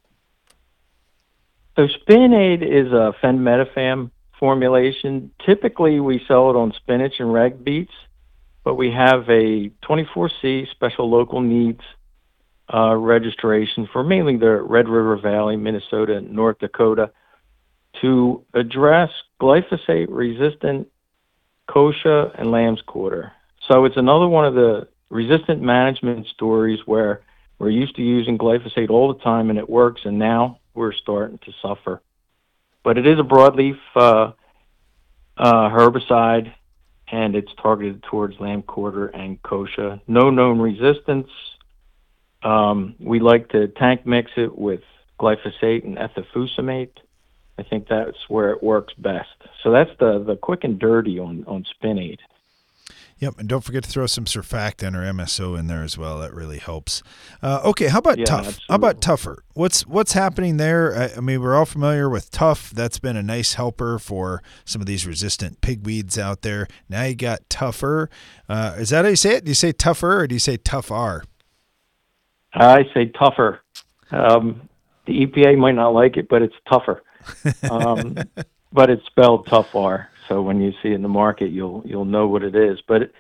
So Spin-Aid is a phenmedipham formulation. Typically, we sell it on spinach and reg beets, but we have a 24C special local needs registration for mainly the Red River Valley, Minnesota, and North Dakota to address glyphosate resistant kochia and lamb's quarter. So it's another one of the resistant management stories where we're used to using glyphosate all the time and it works, and now we're starting to suffer. But it is a broadleaf uh, uh, herbicide, and it's targeted towards lamb quarter and kochia. No known resistance. Um, we like to tank mix it with glyphosate and ethofumesate. I think that's where it works best. So that's the the quick and dirty on on Spin-Aid. Yep, and don't forget to throw some surfactant or MSO in there as well. That really helps. Uh, okay, how about Yeah, tough? absolutely. How about tougher? What's what's happening there? I, I mean, we're all familiar with tough. That's been a nice helper for some of these resistant pigweeds out there. Now you got tougher. Uh, is that how you say it? Do you say tougher or do you say tough R? I say tougher. Um, the EPA might not like it, but it's tougher. Um, but it's spelled tough R. So when you see it in the market, you'll you'll know what it is. But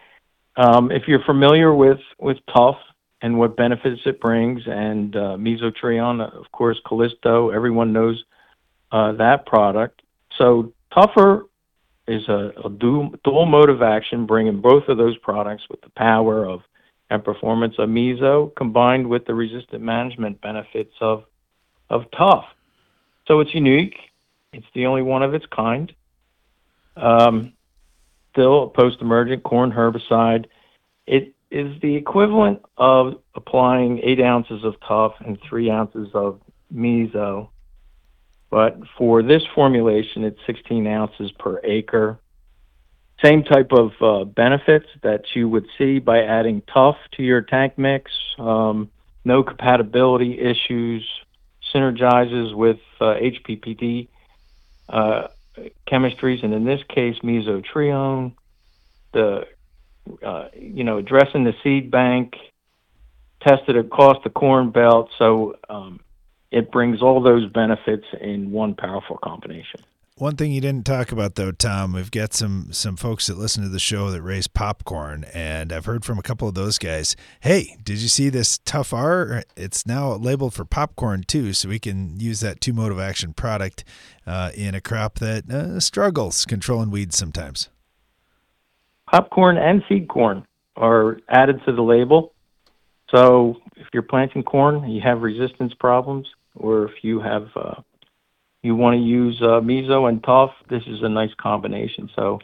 um, if you're familiar with with tough and what benefits it brings, and uh, mesotrione, of course, Callisto, everyone knows uh, that product. So tougher is a, a dual, dual mode of action, bringing both of those products with the power of and performance of meso combined with the resistant management benefits of tough. So it's unique. It's the only one of its kind. Um, still a post-emergent corn herbicide. It is the equivalent of applying eight ounces of tough and three ounces of meso. But for this formulation, it's 16 ounces per acre. Same type of uh, benefits that you would see by adding tough to your tank mix. Um, no compatibility issues. Synergizes with uh, HPPD uh, chemistries, and in this case, mesotrione. The uh, you know addressing the seed bank, tested across the corn belt, so um, it brings all those benefits in one powerful combination. One thing you didn't talk about though, Tom, we've got some some folks that listen to the show that raise popcorn, and I've heard from a couple of those guys. Hey, did you see this Tough R? It's now labeled for popcorn too, so we can use that two mode of action product uh, in a crop that uh, struggles controlling weeds sometimes. popcorn and seed corn are added to the label. So if you're planting corn, you have resistance problems, or if you have uh, you want to use uh, meso and tough, this is a nice combination. So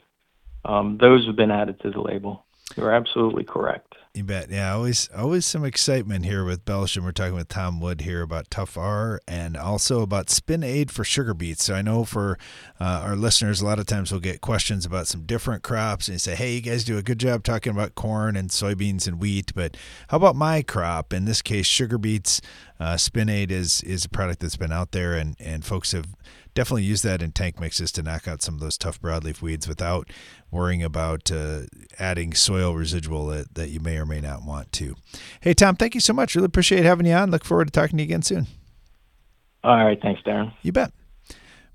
um, those have been added to the label. You're absolutely correct. You bet. Yeah, always always some excitement here with Belchim. We're talking with Tom Wood here about Tough R and also about Spin Aid for sugar beets. So I know for uh, our listeners, a lot of times we'll get questions about some different crops and you say, "Hey, you guys do a good job talking about corn and soybeans and wheat, but how about my crop? In this case, sugar beets. Uh, Spin Aid is is a product that's been out there, and and folks have definitely use that in tank mixes to knock out some of those tough broadleaf weeds without worrying about uh, adding soil residual that, that you may or may not want to. Hey, Tom, thank you so much. Really appreciate having you on. Look forward to talking to you again soon. All right. Thanks, Darren. You bet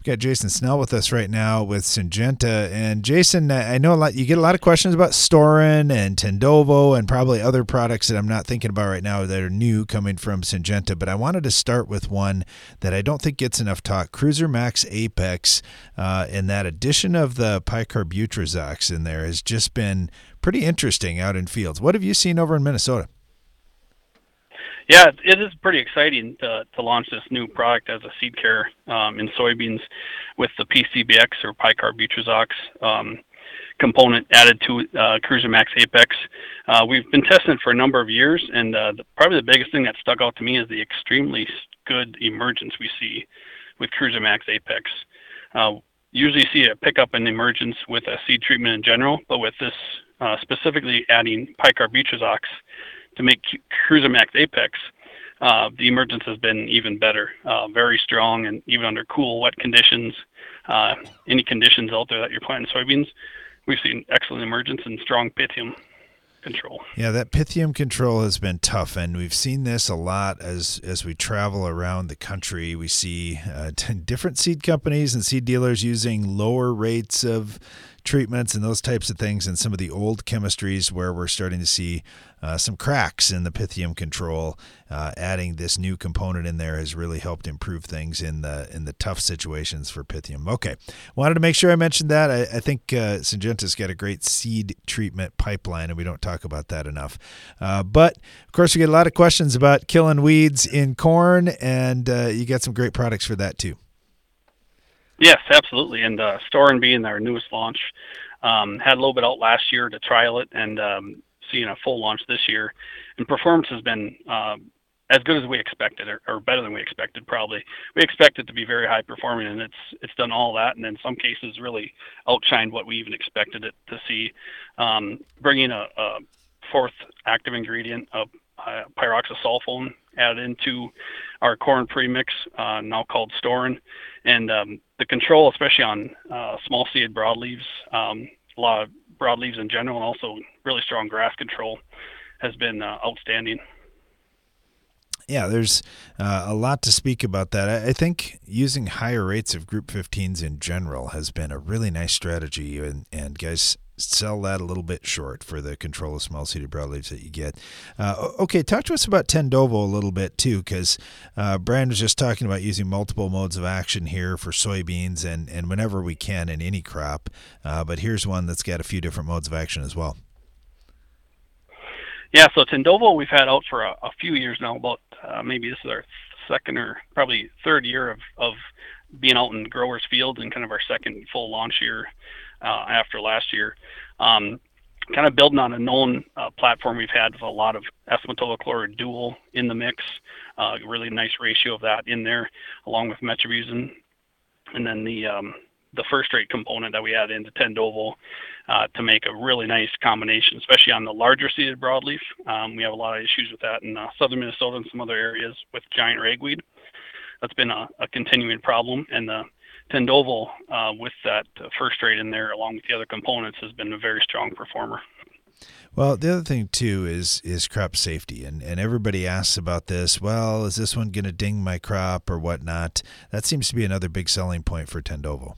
got Jason Snell with us right now with Syngenta. And Jason, I know a lot. You get a lot of questions about Storen and Tendovo and probably other products that I'm not thinking about right now that are new coming from Syngenta. But I wanted to start with one that I don't think gets enough talk: Cruiser Max Apex. Uh, and that addition of the picarbutyrazox in there has just been pretty interesting out in fields. What have you seen over in Minnesota? Yeah, it is pretty exciting to, to launch this new product as a seed care um, in soybeans with the PCBX or picarbutyrazox um, component added to uh, Cruiser Max Apex. Uh, we've been testing it for a number of years, and uh, the, probably the biggest thing that stuck out to me is the extremely good emergence we see with Cruiser Max Apex. Uh, usually see a pickup in emergence with a seed treatment in general, but with this uh, specifically adding picarbutyrazox, to make Cruiser Max Apex, uh, the emergence has been even better, uh, very strong, and even under cool, wet conditions, uh, any conditions out there that you're planting soybeans, we've seen excellent emergence and strong pythium control. Yeah, that pythium control has been tough, and we've seen this a lot as as we travel around the country. We see uh, different seed companies and seed dealers using lower rates of treatments and those types of things and some of the old chemistries where we're starting to see uh, some cracks in the pythium control. Uh, adding this new component in there has really helped improve things in the in the tough situations for pythium. Okay, wanted to make sure I mentioned that. I, I think uh, Syngenta's got a great seed treatment pipeline, and we don't talk about that enough. Uh, but of course, we get a lot of questions about killing weeds in corn, and uh, you got some great products for that too. Yes, absolutely. And uh, Storen being our newest launch, um, had a little bit out last year to trial it and um, seeing a full launch this year. And performance has been uh, as good as we expected, or, or, better than we expected. Probably we expected it to be very high performing, and it's it's done all that, and in some cases really outshined what we even expected it to see. Um, bringing a, a, fourth active ingredient of uh, pyroxasulfone added into our corn premix, uh, now called Storen, and um, the control, especially on uh, small seed broadleaves, um, a lot of broadleaves in general, and also really strong grass control, has been uh, outstanding. Yeah, there's uh, a lot to speak about that. I, I, think using higher rates of Group 15s in general has been a really nice strategy. And, and guys, sell that a little bit short for the control of small seeded broadleaves that you get. Uh, okay, talk to us about Tendovo a little bit too, because uh, Brian was just talking about using multiple modes of action here for soybeans and, and whenever we can in any crop. Uh, but here's one that's got a few different modes of action as well. Yeah, so Tendovo we've had out for a, a few years now. About uh, maybe this is our second or probably third year of, of being out in growers' fields and kind of our second full launch year uh, after last year. Um, kind of building on a known uh, platform we've had with a lot of S-metolachloride dual in the mix, uh, really nice ratio of that in there, along with metribuzin, and then the um, the FirstRate component that we add into Tendovo uh, to make a really nice combination, especially on the larger seeded broadleaf. Um, we have a lot of issues with that in uh, southern Minnesota and some other areas with giant ragweed. That's been a, a continuing problem, and the Tendovo uh, with that FirstRate in there, along with the other components, has been a very strong performer. Well, the other thing too is is crop safety, and and everybody asks about this. Well, is this one going to ding my crop or whatnot? That seems to be another big selling point for Tendovo.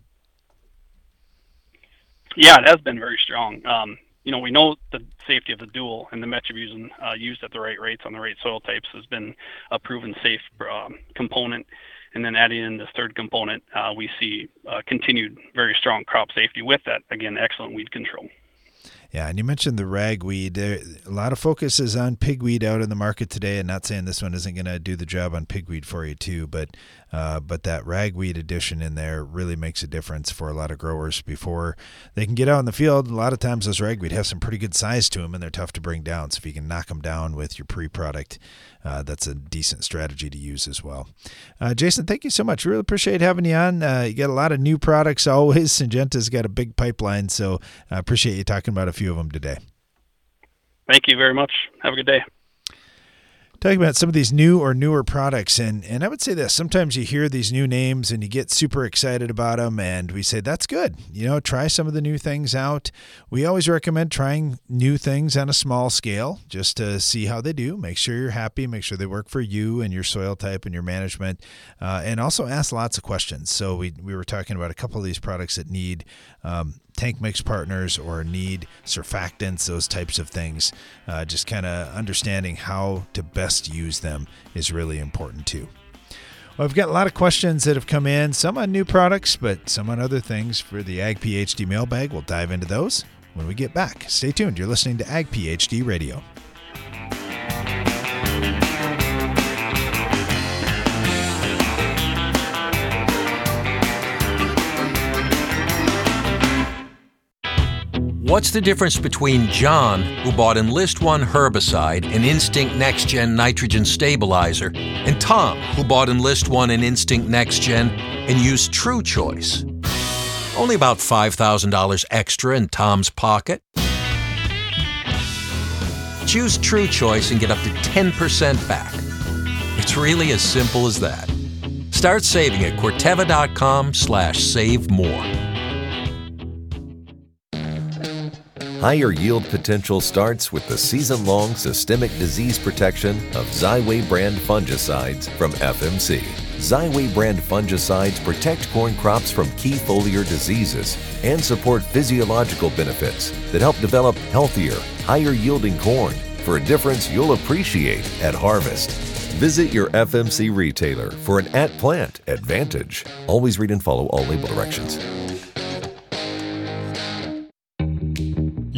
Yeah, it has been very strong. Um, you know, we know the safety of the dual and the metribuzin uh, used at the right rates on the right soil types has been a proven safe um, component and then adding in this third component, uh, we see uh, continued very strong crop safety with that, again, excellent weed control. Yeah, and you mentioned the ragweed. There, a lot of focus is on pigweed out in the market today, and not saying this one isn't going to do the job on pigweed for you too, but uh, but that ragweed addition in there really makes a difference for a lot of growers before they can get out in the field. A lot of times those ragweed have some pretty good size to them, and they're tough to bring down. So if you can knock them down with your pre-product, uh, that's a decent strategy to use as well. Uh, Jason, thank you so much. Really appreciate having you on. Uh, you got a lot of new products always. Syngenta's got a big pipeline, so I appreciate you talking about a few of them today. Thank you very much. Have a good day. Talking about some of these new or newer products and and I would say this sometimes you hear these new names and you get super excited about them and we say that's good. You know try some of the new things out. We always recommend trying new things on a small scale just to see how they do. Make sure you're happy make sure they work for you and your soil type and your management uh, and also ask lots of questions. So we, we were talking about a couple of these products that need um, tank mix partners or need surfactants, those types of things. Uh, just kind of understanding how to best use them is really important too. Well, I've got a lot of questions that have come in, some on new products, but some on other things for the Ag PhD mailbag. We'll dive into those when we get back. Stay tuned. You're listening to Ag PhD Radio. What's the difference between John, who bought Enlist One herbicide and Instinct Next Gen nitrogen stabilizer, and Tom, who bought Enlist One and Instinct Next Gen and used True Choice? Only about $5,000 extra in Tom's pocket. Choose True Choice and get up to 10% back. It's really as simple as that. Start saving at Corteva.com slash save more. Higher yield potential starts with the season long systemic disease protection of Xyway brand fungicides from FMC. Xyway brand fungicides protect corn crops from key foliar diseases and support physiological benefits that help develop healthier, higher yielding corn for a difference you'll appreciate at harvest. Visit your FMC retailer for an at plant advantage. Always read and follow all label directions.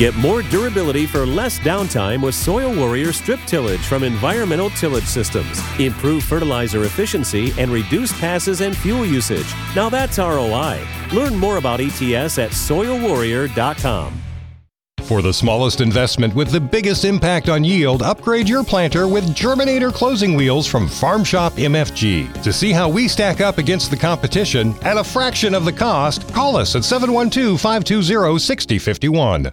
Get more durability for less downtime with Soil Warrior strip tillage from Environmental Tillage Systems. Improve fertilizer efficiency and reduce passes and fuel usage. Now that's ROI. Learn more about ETS at soilwarrior.com. For the smallest investment with the biggest impact on yield, upgrade your planter with Germinator closing wheels from Farm Shop MFG. To see how we stack up against the competition at a fraction of the cost, call us at 712 520 6051.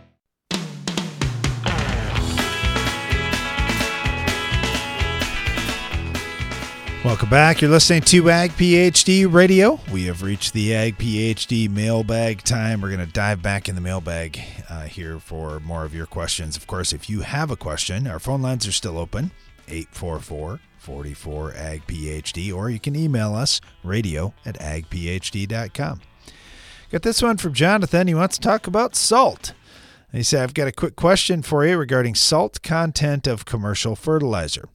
Welcome back. You're listening to Ag PhD Radio. We have reached the Ag PhD mailbag time. We're going to dive back in the mailbag uh, here for more of your questions. Of course, if you have a question, our phone lines are still open 844 44 Ag PhD, or you can email us radio at agphd.com. Got this one from Jonathan. He wants to talk about salt. he said, I've got a quick question for you regarding salt content of commercial fertilizer.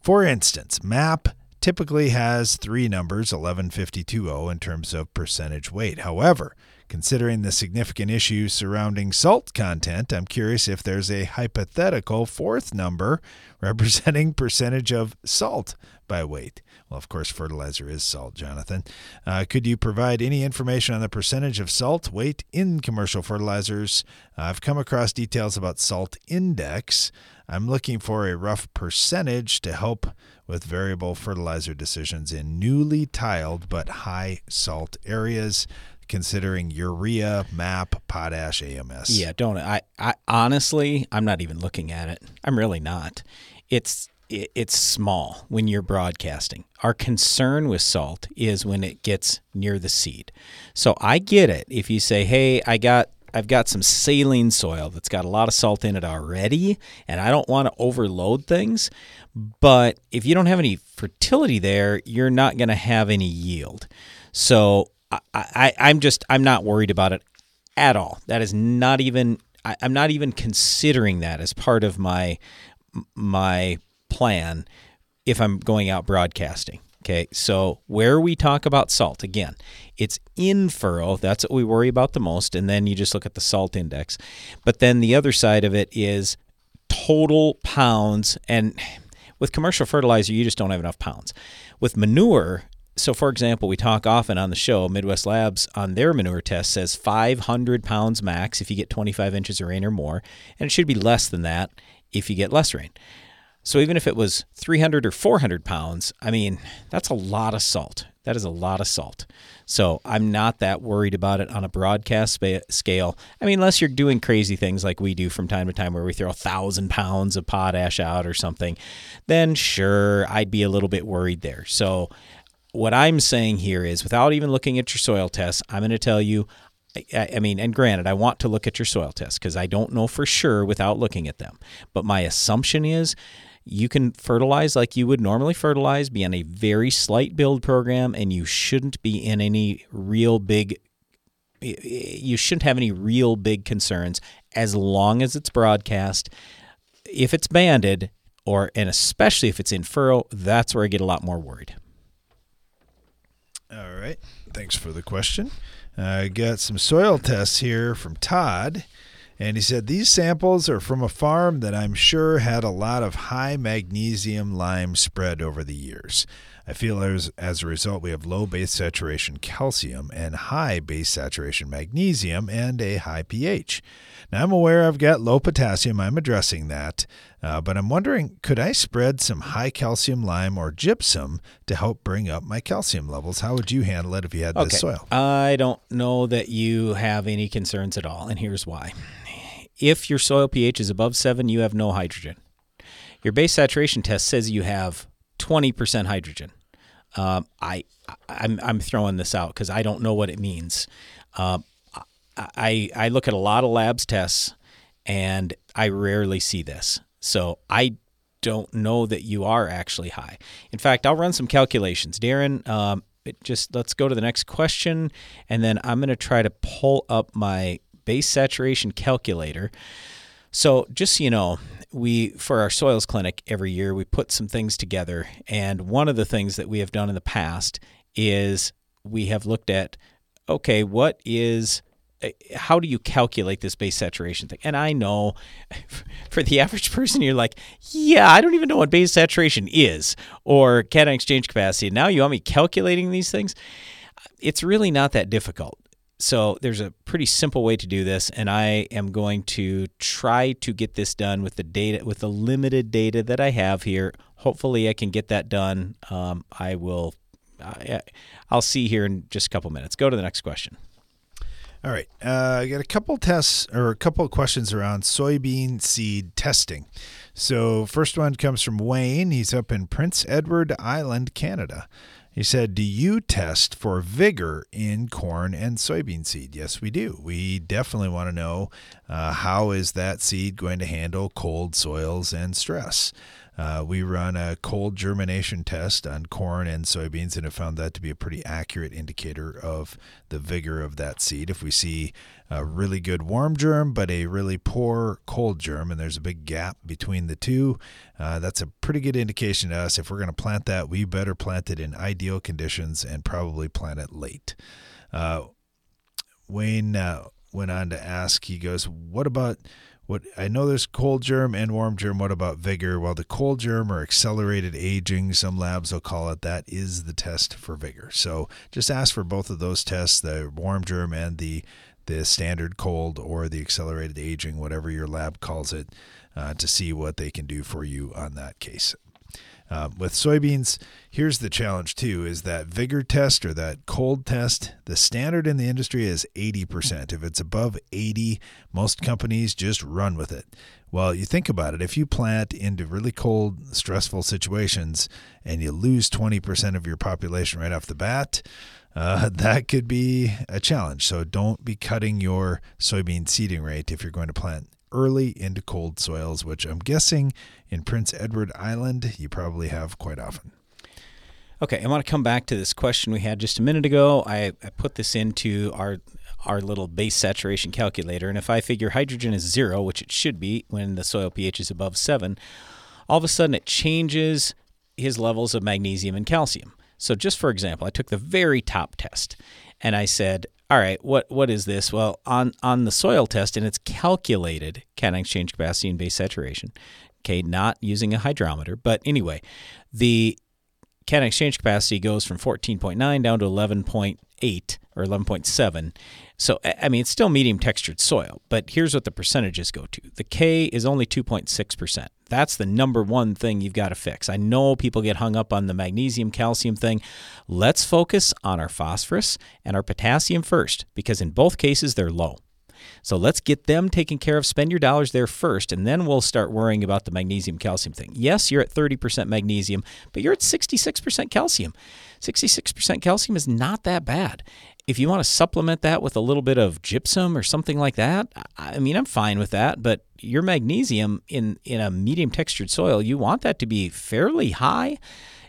For instance, MAP typically has three numbers, 11520 in terms of percentage weight. However, considering the significant issues surrounding salt content, I'm curious if there's a hypothetical fourth number representing percentage of salt by weight. Well, of course, fertilizer is salt, Jonathan. Uh, could you provide any information on the percentage of salt weight in commercial fertilizers? Uh, I've come across details about salt index. I'm looking for a rough percentage to help with variable fertilizer decisions in newly tiled but high salt areas considering urea, MAP, potash, AMS. Yeah, don't I, I honestly, I'm not even looking at it. I'm really not. It's it's small when you're broadcasting. Our concern with salt is when it gets near the seed. So I get it. If you say, "Hey, I got I've got some saline soil that's got a lot of salt in it already, and I don't want to overload things." But if you don't have any fertility there, you're not going to have any yield. So I, I, I'm just I'm not worried about it at all. That is not even I, I'm not even considering that as part of my my plan if I'm going out broadcasting. Okay, so where we talk about salt, again, it's in furrow. That's what we worry about the most. And then you just look at the salt index. But then the other side of it is total pounds. And with commercial fertilizer, you just don't have enough pounds. With manure, so for example, we talk often on the show, Midwest Labs on their manure test says 500 pounds max if you get 25 inches of rain or more. And it should be less than that if you get less rain. So even if it was 300 or 400 pounds, I mean, that's a lot of salt. That is a lot of salt. So I'm not that worried about it on a broadcast scale. I mean, unless you're doing crazy things like we do from time to time where we throw a thousand pounds of potash out or something, then sure, I'd be a little bit worried there. So what I'm saying here is without even looking at your soil tests, I'm going to tell you I, mean, and granted, I want to look at your soil tests because I don't know for sure without looking at them. But my assumption is you can fertilize like you would normally fertilize, be on a very slight build program, and you shouldn't be in any real big you shouldn't have any real big concerns as long as it's broadcast. If it's banded, or and especially if it's in furrow, that's where I get a lot more worried. All right. Thanks for the question. I uh, got some soil tests here from Todd. And he said these samples are from a farm that I'm sure had a lot of high magnesium lime spread over the years. I feel as, as a result, we have low base saturation calcium and high base saturation magnesium and a high pH. Now, I'm aware I've got low potassium. I'm addressing that. Uh, but I'm wondering could I spread some high calcium lime or gypsum to help bring up my calcium levels? How would you handle it if you had okay. this soil? I don't know that you have any concerns at all. And here's why if your soil pH is above seven, you have no hydrogen. Your base saturation test says you have 20% hydrogen. Um, I, I'm, I'm throwing this out because I don't know what it means. Um, I, I look at a lot of labs tests and I rarely see this. So I don't know that you are actually high. In fact, I'll run some calculations. Darren, um, just let's go to the next question and then I'm going to try to pull up my base saturation calculator. So, just so you know, we for our soils clinic every year we put some things together, and one of the things that we have done in the past is we have looked at okay, what is eh, how do you calculate this base saturation thing? And I know for the average person, you're like, yeah, I don't even know what base saturation is or cation exchange capacity. Now you want me calculating these things? It's really not that difficult. So there's a pretty simple way to do this, and I am going to try to get this done with the data, with the limited data that I have here. Hopefully, I can get that done. Um, I will. I, I'll see here in just a couple minutes. Go to the next question. All right, uh, I got a couple tests or a couple of questions around soybean seed testing. So, first one comes from Wayne. He's up in Prince Edward Island, Canada. He said, Do you test for vigor in corn and soybean seed? Yes, we do. We definitely want to know uh, how is that seed going to handle cold soils and stress. Uh, we run a cold germination test on corn and soybeans and have found that to be a pretty accurate indicator of the vigor of that seed. If we see a really good warm germ but a really poor cold germ, and there's a big gap between the two, uh, that's a pretty good indication to us. If we're going to plant that, we better plant it in ideal conditions and probably plant it late. Uh, Wayne uh, went on to ask, he goes, What about what I know there's cold germ and warm germ. What about vigor? Well, the cold germ or accelerated aging, some labs will call it that, is the test for vigor. So just ask for both of those tests, the warm germ and the the standard cold or the accelerated aging, whatever your lab calls it, uh, to see what they can do for you on that case. Um, with soybeans, here's the challenge too: is that vigor test or that cold test. The standard in the industry is 80%. If it's above 80, most companies just run with it. Well, you think about it. If you plant into really cold, stressful situations and you lose 20% of your population right off the bat, uh, that could be a challenge. So don't be cutting your soybean seeding rate if you're going to plant early into cold soils, which I'm guessing in Prince Edward Island you probably have quite often. Okay, I want to come back to this question we had just a minute ago. I, I put this into our our little base saturation calculator, and if I figure hydrogen is zero, which it should be when the soil pH is above seven, all of a sudden it changes his levels of magnesium and calcium. So, just for example, I took the very top test, and I said, all right, what what is this? Well, on on the soil test, and it's calculated cation exchange capacity and base saturation. Okay, not using a hydrometer, but anyway, the cation exchange capacity goes from 14.9 down to 11.8 or 11.7. So I mean, it's still medium textured soil, but here's what the percentages go to. The K is only 2.6 percent. That's the number one thing you've got to fix. I know people get hung up on the magnesium calcium thing. Let's focus on our phosphorus and our potassium first because in both cases they're low. So let's get them taken care of. Spend your dollars there first, and then we'll start worrying about the magnesium calcium thing. Yes, you're at 30% magnesium, but you're at 66% calcium. 66% calcium is not that bad. If you want to supplement that with a little bit of gypsum or something like that, I mean, I'm fine with that. But your magnesium in, in a medium textured soil, you want that to be fairly high.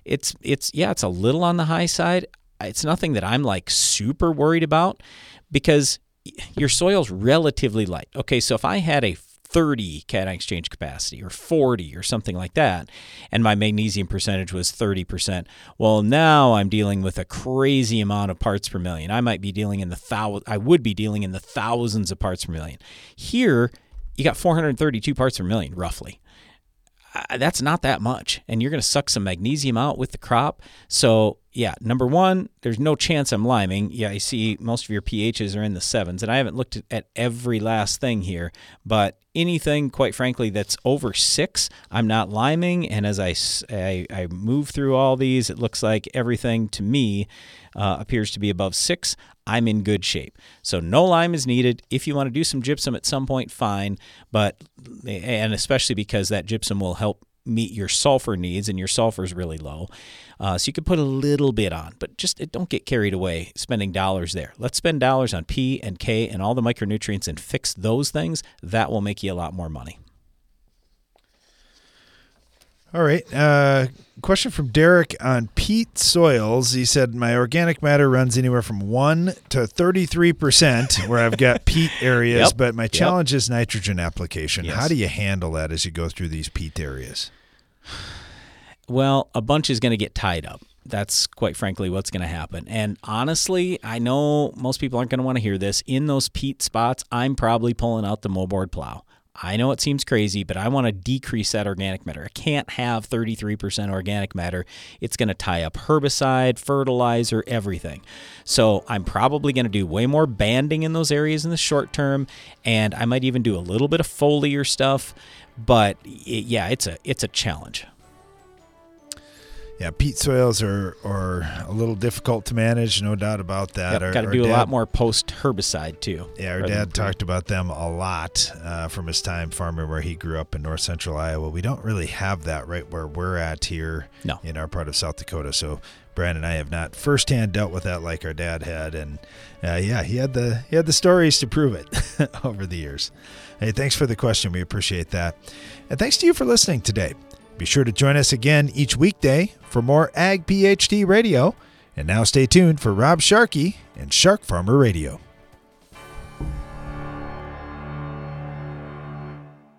It's it's yeah, it's a little on the high side. It's nothing that I'm like super worried about because your soil's relatively light. Okay, so if I had a 30 cation exchange capacity or 40 or something like that, and my magnesium percentage was 30%, well, now I'm dealing with a crazy amount of parts per million. I might be dealing in the thou I would be dealing in the thousands of parts per million. Here, you got 432 parts per million roughly uh, that's not that much. And you're going to suck some magnesium out with the crop. So, yeah, number one, there's no chance I'm liming. Yeah, I see most of your pHs are in the sevens. And I haven't looked at every last thing here, but anything, quite frankly, that's over six, I'm not liming. And as I, I, I move through all these, it looks like everything to me uh, appears to be above six. I'm in good shape. So no lime is needed. If you want to do some gypsum at some point, fine. But and especially because that gypsum will help meet your sulfur needs, and your sulfur is really low. Uh, so you could put a little bit on, but just don't get carried away spending dollars there. Let's spend dollars on P and K and all the micronutrients and fix those things. That will make you a lot more money. All right. Uh, question from Derek on peat soils. He said, My organic matter runs anywhere from 1 to 33% where I've got peat areas, Yep. but my Yep. challenge is nitrogen application. Yes. How do you handle that as you go through these peat areas? Well, a bunch is going to get tied up. That's quite frankly what's going to happen. And honestly, I know most people aren't going to want to hear this. In those peat spots, I'm probably pulling out the moldboard plow. I know it seems crazy, but I want to decrease that organic matter. I can't have 33% organic matter. It's going to tie up herbicide, fertilizer, everything. So I'm probably going to do way more banding in those areas in the short term, and I might even do a little bit of foliar stuff. But it, yeah, it's a it's a challenge. Yeah, peat soils are, are a little difficult to manage, no doubt about that. Yep, got to do a lot more post herbicide too. Yeah, our dad talked about them a lot uh, from his time farming where he grew up in north central Iowa. We don't really have that right where we're at here No. in our part of South Dakota. So Brandon and I have not firsthand dealt with that like our dad had, and uh, yeah, he had the he had the stories to prove it over the years. Hey, thanks for the question. We appreciate that, and thanks to you for listening today. Be sure to join us again each weekday for more Ag PhD Radio. And now stay tuned for Rob Sharkey and Shark Farmer Radio.